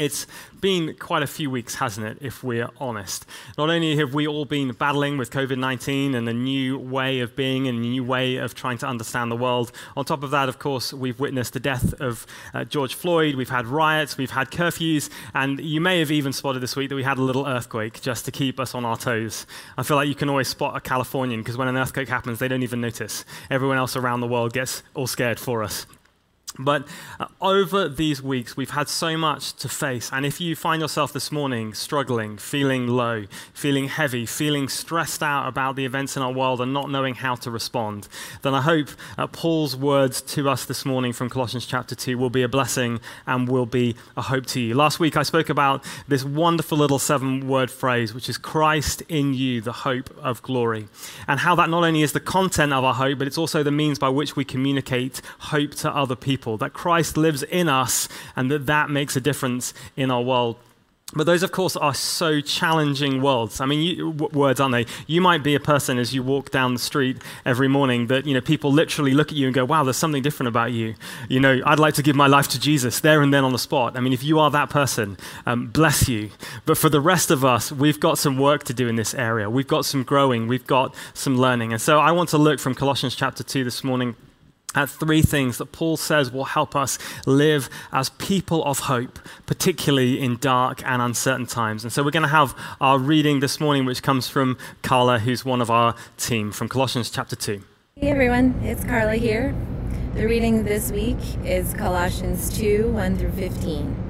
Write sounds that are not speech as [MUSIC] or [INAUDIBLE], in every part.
It's been quite a few weeks, hasn't it, if we're honest? Not only have we all been battling with COVID 19 and a new way of being and a new way of trying to understand the world, on top of that, of course, we've witnessed the death of uh, George Floyd, we've had riots, we've had curfews, and you may have even spotted this week that we had a little earthquake just to keep us on our toes. I feel like you can always spot a Californian because when an earthquake happens, they don't even notice. Everyone else around the world gets all scared for us. But uh, over these weeks, we've had so much to face. And if you find yourself this morning struggling, feeling low, feeling heavy, feeling stressed out about the events in our world and not knowing how to respond, then I hope uh, Paul's words to us this morning from Colossians chapter 2 will be a blessing and will be a hope to you. Last week, I spoke about this wonderful little seven word phrase, which is Christ in you, the hope of glory. And how that not only is the content of our hope, but it's also the means by which we communicate hope to other people people, that Christ lives in us, and that that makes a difference in our world. But those, of course, are so challenging worlds. I mean, you, w- words, aren't they? You might be a person as you walk down the street every morning that you know people literally look at you and go, "Wow, there's something different about you." You know, I'd like to give my life to Jesus there and then on the spot. I mean, if you are that person, um, bless you. But for the rest of us, we've got some work to do in this area. We've got some growing. We've got some learning. And so, I want to look from Colossians chapter two this morning at three things that Paul says will help us live as people of hope, particularly in dark and uncertain times. And so we're going to have our reading this morning, which comes from Carla, who's one of our team, from Colossians chapter 2. Hey everyone, it's Carla here. The reading this week is Colossians 2 1 through 15.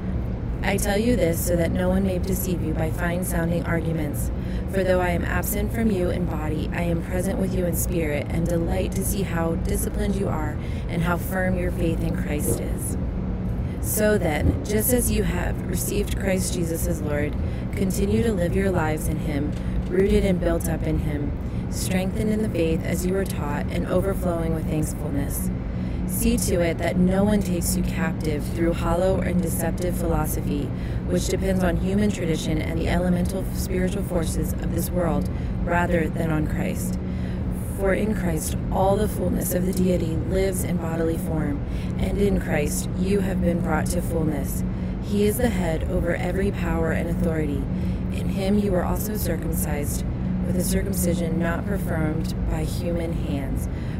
I tell you this so that no one may deceive you by fine sounding arguments. For though I am absent from you in body, I am present with you in spirit, and delight to see how disciplined you are and how firm your faith in Christ is. So then, just as you have received Christ Jesus as Lord, continue to live your lives in Him, rooted and built up in Him, strengthened in the faith as you were taught, and overflowing with thankfulness. See to it that no one takes you captive through hollow and deceptive philosophy, which depends on human tradition and the elemental spiritual forces of this world rather than on Christ. For in Christ all the fullness of the deity lives in bodily form, and in Christ you have been brought to fullness. He is the head over every power and authority. In him you were also circumcised, with a circumcision not performed by human hands.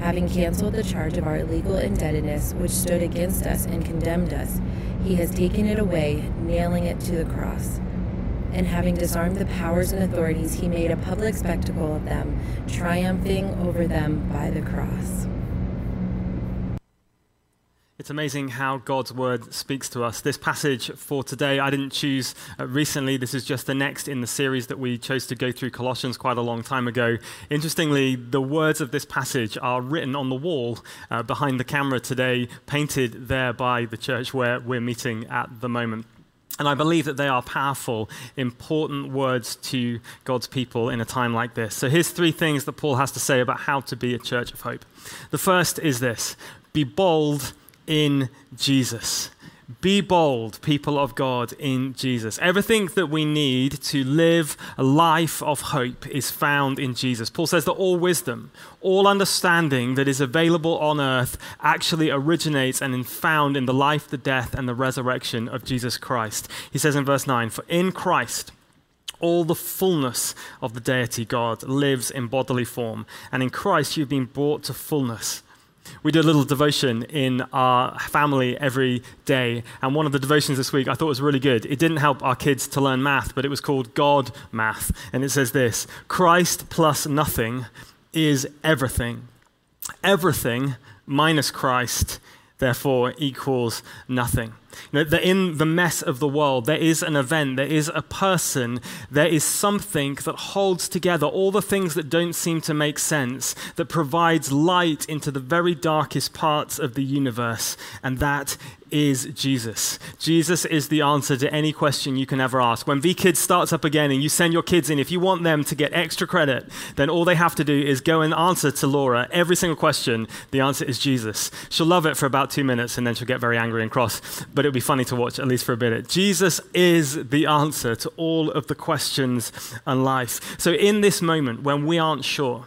having canceled the charge of our legal indebtedness which stood against us and condemned us. He has taken it away, nailing it to the cross. And having disarmed the powers and authorities, he made a public spectacle of them, triumphing over them by the cross. It's amazing how God's word speaks to us. This passage for today, I didn't choose uh, recently. This is just the next in the series that we chose to go through Colossians quite a long time ago. Interestingly, the words of this passage are written on the wall uh, behind the camera today, painted there by the church where we're meeting at the moment. And I believe that they are powerful, important words to God's people in a time like this. So here's three things that Paul has to say about how to be a church of hope. The first is this be bold in Jesus. Be bold, people of God, in Jesus. Everything that we need to live a life of hope is found in Jesus. Paul says that all wisdom, all understanding that is available on earth actually originates and is found in the life, the death, and the resurrection of Jesus Christ. He says in verse 9, For in Christ, all the fullness of the deity God lives in bodily form, and in Christ you've been brought to fullness. We do a little devotion in our family every day. And one of the devotions this week I thought was really good. It didn't help our kids to learn math, but it was called God Math. And it says this Christ plus nothing is everything. Everything minus Christ, therefore equals nothing. You know, that in the mess of the world, there is an event, there is a person, there is something that holds together all the things that don't seem to make sense, that provides light into the very darkest parts of the universe, and that is Jesus. Jesus is the answer to any question you can ever ask. When VKids starts up again and you send your kids in, if you want them to get extra credit, then all they have to do is go and answer to Laura every single question. The answer is Jesus. She'll love it for about two minutes and then she'll get very angry and cross. But it'll be funny to watch, at least for a bit. Jesus is the answer to all of the questions in life. So, in this moment when we aren't sure,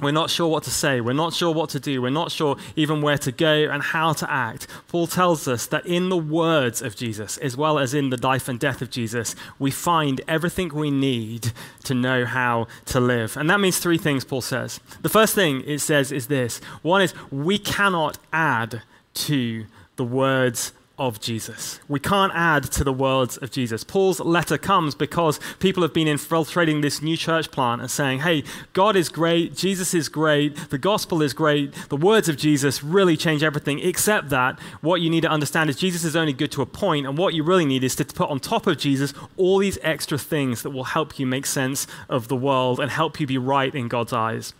we're not sure what to say. We're not sure what to do. We're not sure even where to go and how to act. Paul tells us that in the words of Jesus, as well as in the life and death of Jesus, we find everything we need to know how to live. And that means three things, Paul says. The first thing it says is this one is we cannot add to the words of Jesus. We can't add to the words of Jesus. Paul's letter comes because people have been infiltrating this new church plant and saying, hey, God is great, Jesus is great, the gospel is great, the words of Jesus really change everything, except that what you need to understand is Jesus is only good to a point, and what you really need is to put on top of Jesus all these extra things that will help you make sense of the world and help you be right in God's eyes.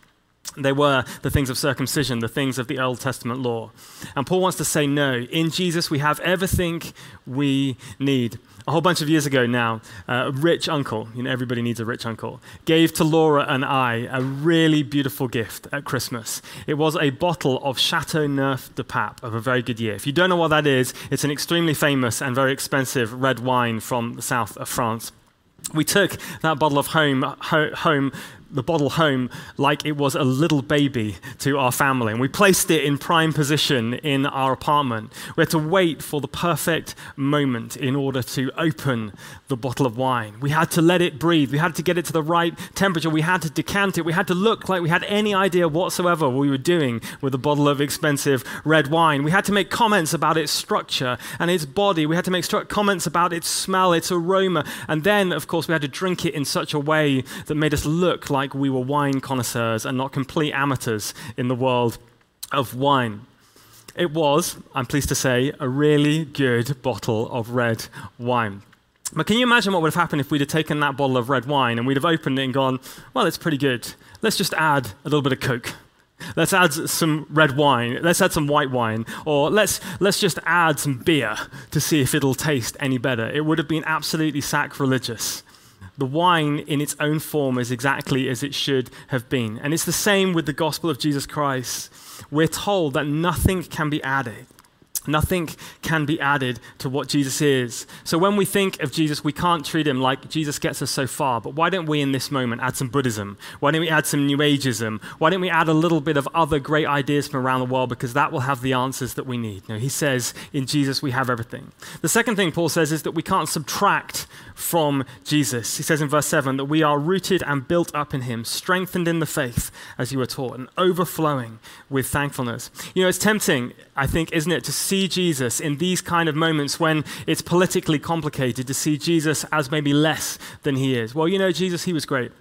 They were the things of circumcision, the things of the Old Testament law. And Paul wants to say, no, in Jesus we have everything we need. A whole bunch of years ago now, a rich uncle, you know, everybody needs a rich uncle, gave to Laura and I a really beautiful gift at Christmas. It was a bottle of Châteauneuf-du-Pape of a very good year. If you don't know what that is, it's an extremely famous and very expensive red wine from the south of France. We took that bottle of home, ho- home the bottle home like it was a little baby to our family. And we placed it in prime position in our apartment. We had to wait for the perfect moment in order to open the bottle of wine. We had to let it breathe. We had to get it to the right temperature. We had to decant it. We had to look like we had any idea whatsoever what we were doing with a bottle of expensive red wine. We had to make comments about its structure and its body. We had to make comments about its smell, its aroma. And then, of course, we had to drink it in such a way that made us look like like we were wine connoisseurs and not complete amateurs in the world of wine. It was, I'm pleased to say, a really good bottle of red wine. But can you imagine what would have happened if we'd have taken that bottle of red wine and we'd have opened it and gone, well, it's pretty good. Let's just add a little bit of Coke. Let's add some red wine. Let's add some white wine. Or let's, let's just add some beer to see if it'll taste any better. It would have been absolutely sacrilegious the wine in its own form is exactly as it should have been. And it's the same with the gospel of Jesus Christ. We're told that nothing can be added Nothing can be added to what Jesus is. So when we think of Jesus, we can't treat him like Jesus gets us so far. But why don't we, in this moment, add some Buddhism? Why don't we add some New Ageism? Why don't we add a little bit of other great ideas from around the world? Because that will have the answers that we need. No, he says, in Jesus, we have everything. The second thing Paul says is that we can't subtract from Jesus. He says in verse 7 that we are rooted and built up in him, strengthened in the faith as you were taught, and overflowing with thankfulness. You know, it's tempting, I think, isn't it, to see Jesus in these kind of moments when it's politically complicated, to see Jesus as maybe less than he is. Well, you know, Jesus, he was great.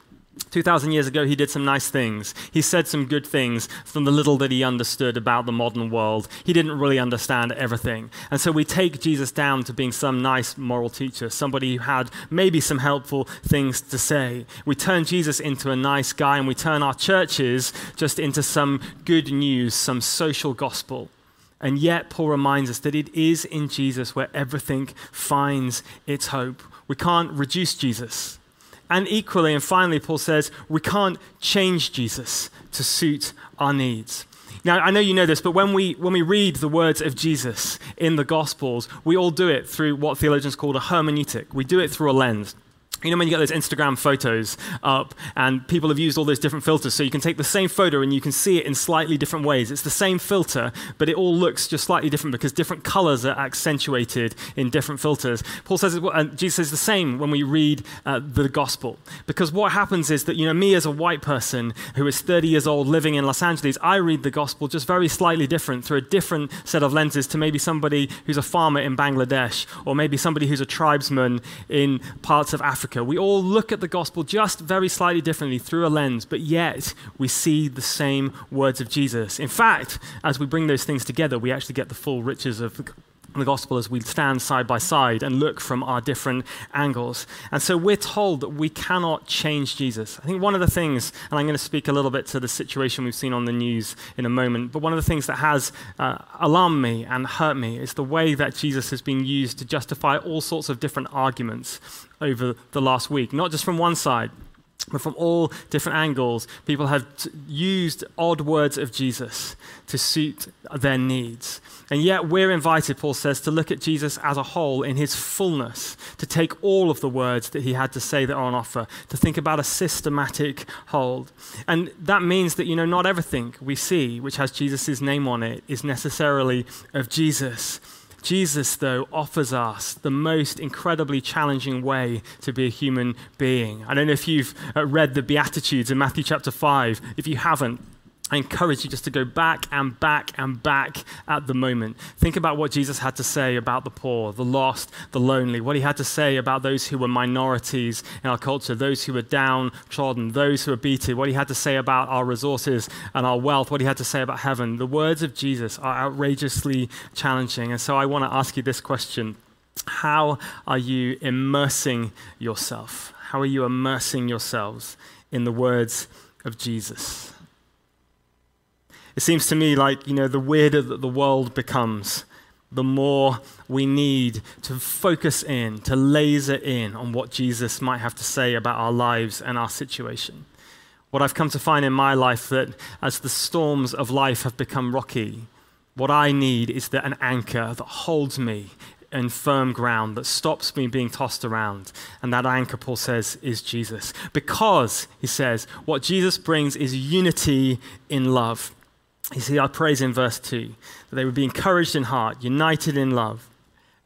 2,000 years ago, he did some nice things. He said some good things from the little that he understood about the modern world. He didn't really understand everything. And so we take Jesus down to being some nice moral teacher, somebody who had maybe some helpful things to say. We turn Jesus into a nice guy, and we turn our churches just into some good news, some social gospel. And yet, Paul reminds us that it is in Jesus where everything finds its hope. We can't reduce Jesus. And equally, and finally, Paul says, we can't change Jesus to suit our needs. Now, I know you know this, but when we, when we read the words of Jesus in the Gospels, we all do it through what theologians call a hermeneutic. We do it through a lens. You know, when you get those Instagram photos up and people have used all those different filters, so you can take the same photo and you can see it in slightly different ways. It's the same filter, but it all looks just slightly different because different colors are accentuated in different filters. Paul says, and Jesus says the same when we read uh, the gospel. Because what happens is that, you know, me as a white person who is 30 years old living in Los Angeles, I read the gospel just very slightly different through a different set of lenses to maybe somebody who's a farmer in Bangladesh or maybe somebody who's a tribesman in parts of Africa Africa. We all look at the gospel just very slightly differently through a lens, but yet we see the same words of Jesus. In fact, as we bring those things together, we actually get the full riches of the gospel as we stand side by side and look from our different angles. And so we're told that we cannot change Jesus. I think one of the things, and I'm going to speak a little bit to the situation we've seen on the news in a moment, but one of the things that has uh, alarmed me and hurt me is the way that Jesus has been used to justify all sorts of different arguments over the last week, not just from one side but from all different angles, people have used odd words of Jesus to suit their needs. And yet, we're invited, Paul says, to look at Jesus as a whole in his fullness, to take all of the words that he had to say that are on offer, to think about a systematic hold. And that means that, you know, not everything we see, which has Jesus' name on it, is necessarily of Jesus. Jesus, though, offers us the most incredibly challenging way to be a human being. I don't know if you've uh, read the Beatitudes in Matthew chapter 5. If you haven't, I encourage you just to go back and back and back at the moment. Think about what Jesus had to say about the poor, the lost, the lonely, what he had to say about those who were minorities in our culture, those who were downtrodden, those who were beaten, what he had to say about our resources and our wealth, what he had to say about heaven. The words of Jesus are outrageously challenging. And so I want to ask you this question How are you immersing yourself? How are you immersing yourselves in the words of Jesus? It seems to me like, you know, the weirder that the world becomes, the more we need to focus in, to laser in on what Jesus might have to say about our lives and our situation. What I've come to find in my life that as the storms of life have become rocky, what I need is that an anchor that holds me in firm ground, that stops me being tossed around. And that anchor, Paul says, is Jesus. Because, he says, what Jesus brings is unity in love. You see, I praise in verse 2 that they would be encouraged in heart, united in love.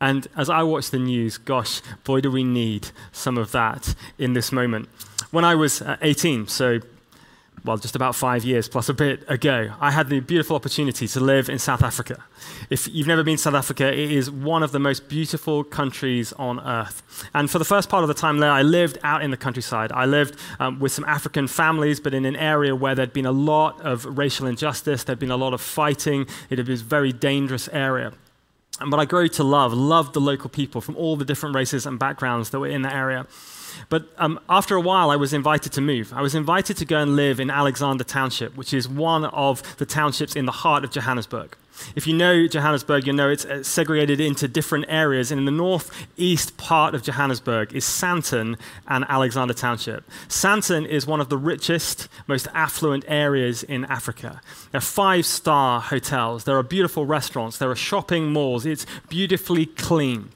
And as I watch the news, gosh, boy, do we need some of that in this moment. When I was uh, 18, so well, just about five years plus a bit ago, I had the beautiful opportunity to live in South Africa. If you've never been to South Africa, it is one of the most beautiful countries on earth. And for the first part of the time there, I lived out in the countryside. I lived um, with some African families, but in an area where there'd been a lot of racial injustice, there'd been a lot of fighting, it was a very dangerous area. But I grew to love, loved the local people from all the different races and backgrounds that were in the area. But um, after a while, I was invited to move. I was invited to go and live in Alexandra Township, which is one of the townships in the heart of Johannesburg. If you know Johannesburg, you know it's uh, segregated into different areas. And in the northeast part of Johannesburg is Sandton and Alexandra Township. Sandton is one of the richest, most affluent areas in Africa. There are five star hotels, there are beautiful restaurants, there are shopping malls. It's beautifully clean.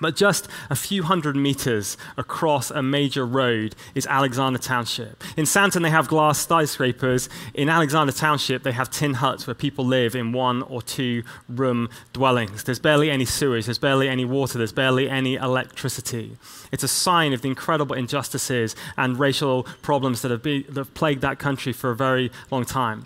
But just a few hundred meters across a major road is Alexandra Township. In Sandton, they have glass skyscrapers. In Alexandra Township, they have tin huts where people live in one or two room dwellings. There's barely any sewage, there's barely any water, there's barely any electricity. It's a sign of the incredible injustices and racial problems that have, that have plagued that country for a very long time.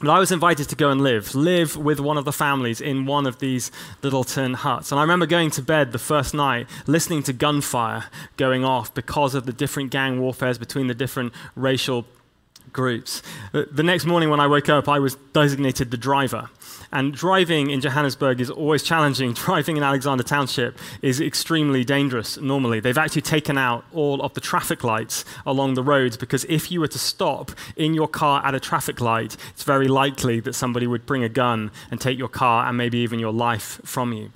But I was invited to go and live, live with one of the families in one of these little tin huts. And I remember going to bed the first night, listening to gunfire going off because of the different gang warfares between the different racial groups. Uh, the next morning when I woke up, I was designated the driver. And driving in Johannesburg is always challenging. [LAUGHS] Driving in Alexandra Township is extremely dangerous normally. They've actually taken out all of the traffic lights along the roads because if you were to stop in your car at a traffic light, it's very likely that somebody would bring a gun and take your car and maybe even your life from you.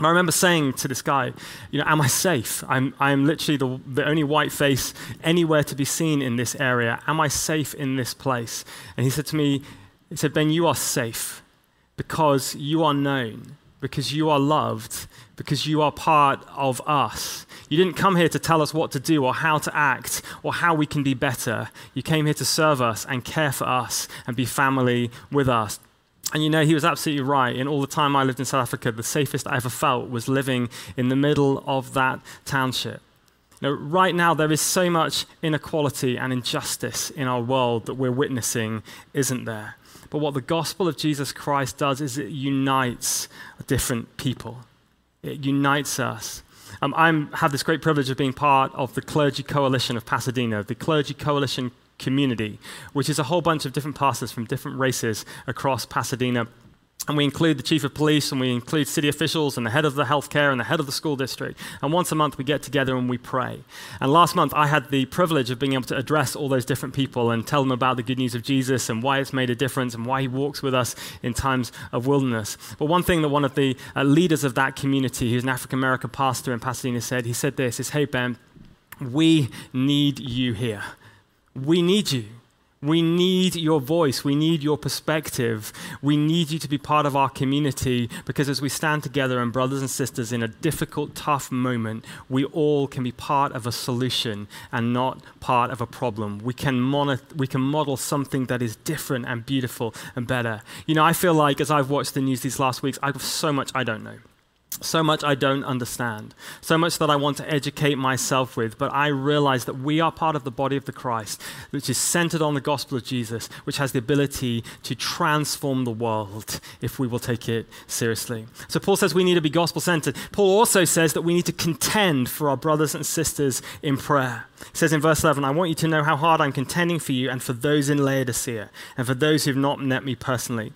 I remember saying to this guy, you know, am I safe? I'm, I'm literally the, the only white face anywhere to be seen in this area. Am I safe in this place? And he said to me, he said, Ben, you are safe because you are known, because you are loved, because you are part of us. You didn't come here to tell us what to do or how to act or how we can be better. You came here to serve us and care for us and be family with us. And you know, he was absolutely right. In all the time I lived in South Africa, the safest I ever felt was living in the middle of that township. Now, right now, there is so much inequality and injustice in our world that we're witnessing, isn't there? But what the gospel of Jesus Christ does is it unites different people, it unites us. Um, I have this great privilege of being part of the Clergy Coalition of Pasadena, the Clergy Coalition community, which is a whole bunch of different pastors from different races across Pasadena and we include the chief of police and we include city officials and the head of the healthcare and the head of the school district. And once a month we get together and we pray. And last month I had the privilege of being able to address all those different people and tell them about the good news of Jesus and why it's made a difference and why he walks with us in times of wilderness. But one thing that one of the uh, leaders of that community, who's an African American pastor in Pasadena, said, he said this, is, hey Ben, we need you here. We need you. We need your voice. We need your perspective. We need you to be part of our community because as we stand together and brothers and sisters in a difficult, tough moment, we all can be part of a solution and not part of a problem. We can, mon- we can model something that is different and beautiful and better. You know, I feel like as I've watched the news these last weeks, I have so much I don't know so much I don't understand, so much that I want to educate myself with, but I realize that we are part of the body of the Christ, which is centered on the gospel of Jesus, which has the ability to transform the world if we will take it seriously. So Paul says we need to be gospel centered. Paul also says that we need to contend for our brothers and sisters in prayer. He says in verse 11, I want you to know how hard I'm contending for you and for those in Laodicea and for those who've not met me personally.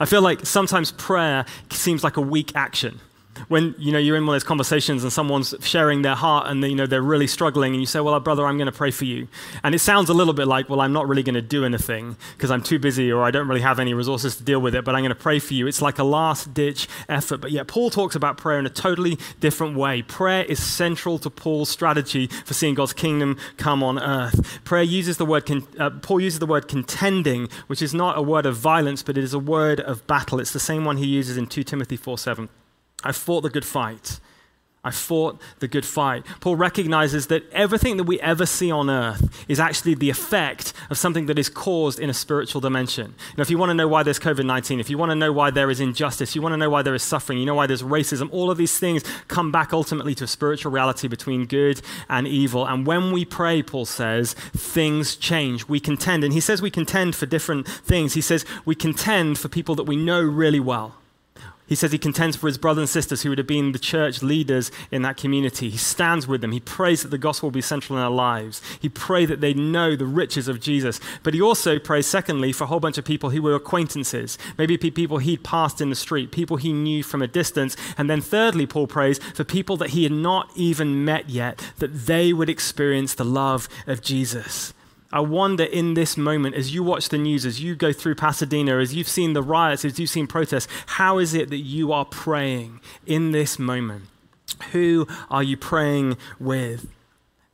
I feel like sometimes prayer seems like a weak action when you know you're in one of those conversations and someone's sharing their heart and they, you know they're really struggling and you say well brother i'm going to pray for you. And it sounds a little bit like well i'm not really going to do anything because i'm too busy or i don't really have any resources to deal with it but i'm going to pray for you. It's like a last ditch effort but yet paul talks about prayer in a totally different way. Prayer is central to paul's strategy for seeing god's kingdom come on earth. Prayer uses the word con- uh, paul uses the word contending which is not a word of violence but it is a word of battle. It's the same one he uses in 2 timothy 4 7 I fought the good fight. I fought the good fight. Paul recognizes that everything that we ever see on earth is actually the effect of something that is caused in a spiritual dimension. Now, if you want to know why there's COVID 19, if you want to know why there is injustice, you want to know why there is suffering, you know why there's racism, all of these things come back ultimately to a spiritual reality between good and evil. And when we pray, Paul says, things change. We contend. And he says we contend for different things. He says we contend for people that we know really well. He says he contends for his brothers and sisters who would have been the church leaders in that community. He stands with them. He prays that the gospel will be central in their lives. He prays that they know the riches of Jesus. But he also prays, secondly, for a whole bunch of people who were acquaintances, maybe people he'd passed in the street, people he knew from a distance. And then thirdly, Paul prays for people that he had not even met yet, that they would experience the love of Jesus. I wonder in this moment, as you watch the news, as you go through Pasadena, as you've seen the riots, as you've seen protests, how is it that you are praying in this moment? Who are you praying with?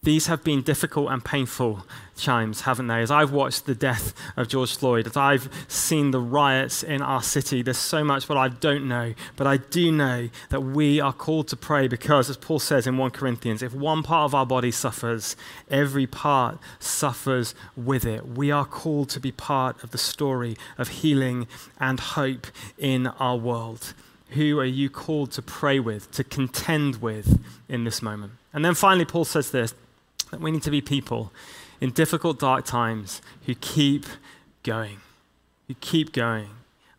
These have been difficult and painful times, haven't they? As I've watched the death of George Floyd, as I've seen the riots in our city, there's so much what I don't know, but I do know that we are called to pray because, as Paul says in 1 Corinthians, if one part of our body suffers, every part suffers with it. We are called to be part of the story of healing and hope in our world. Who are you called to pray with, to contend with in this moment? And then finally, Paul says this that we need to be people in difficult, dark times who keep going, who keep going.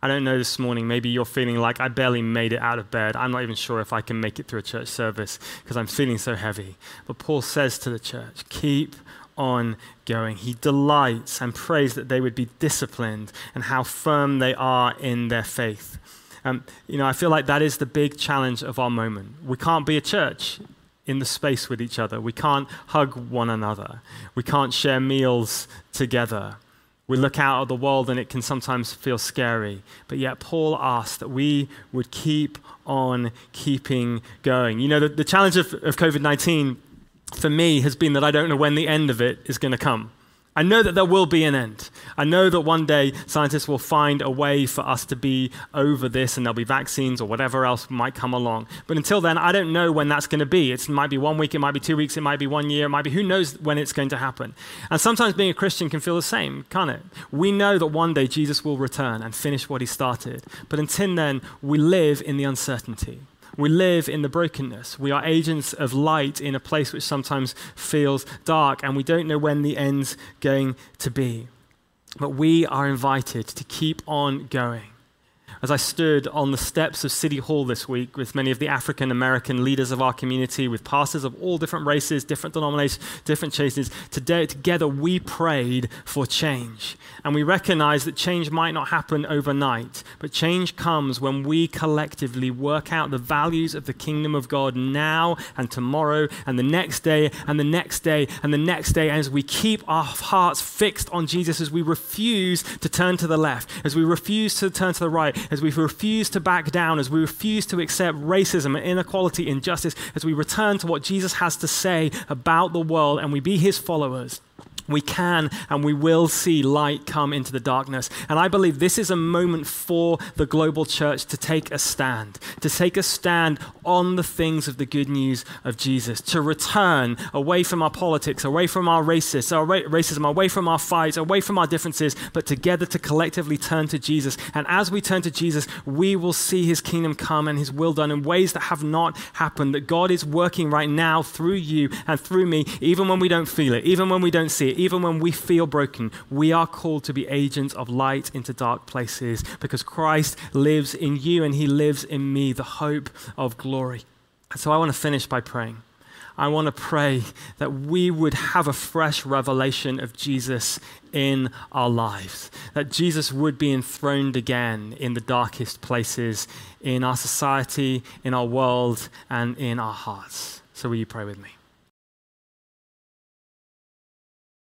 I don't know this morning, maybe you're feeling like I barely made it out of bed. I'm not even sure if I can make it through a church service because I'm feeling so heavy. But Paul says to the church, keep on going. He delights and prays that they would be disciplined and how firm they are in their faith. Um, you know, I feel like that is the big challenge of our moment. We can't be a church in the space with each other. We can't hug one another. We can't share meals together. We look out at the world and it can sometimes feel scary. But yet, Paul asked that we would keep on keeping going. You know, the, the challenge of, of COVID 19 for me has been that I don't know when the end of it is going to come. I know that there will be an end. I know that one day scientists will find a way for us to be over this and there'll be vaccines or whatever else might come along. But until then, I don't know when that's going to be. It might be one week, it might be two weeks, it might be one year, it might be who knows when it's going to happen. And sometimes being a Christian can feel the same, can't it? We know that one day Jesus will return and finish what he started. But until then, we live in the uncertainty. We live in the brokenness. We are agents of light in a place which sometimes feels dark, and we don't know when the end's going to be. But we are invited to keep on going. As I stood on the steps of City Hall this week with many of the African American leaders of our community, with pastors of all different races, different denominations, different churches, today, together we prayed for change. And we recognize that change might not happen overnight, but change comes when we collectively work out the values of the kingdom of God now and tomorrow and the next day and the next day and the next day as we keep our hearts fixed on Jesus, as we refuse to turn to the left, as we refuse to turn to the right, as we refuse to back down, as we refuse to accept racism and inequality, injustice, as we return to what Jesus has to say about the world and we be his followers we can and we will see light come into the darkness. And I believe this is a moment for the global church to take a stand, to take a stand on the things of the good news of Jesus, to return away from our politics, away from our racists, our ra- racism, away from our fights, away from our differences, but together to collectively turn to Jesus. And as we turn to Jesus, we will see his kingdom come and his will done in ways that have not happened, that God is working right now through you and through me, even when we don't feel it, even when we don't see it even when we feel broken, we are called to be agents of light into dark places because Christ lives in you and he lives in me, the hope of glory. And so I want to finish by praying. I want to pray that we would have a fresh revelation of Jesus in our lives, that Jesus would be enthroned again in the darkest places in our society, in our world, and in our hearts. So, will you pray with me?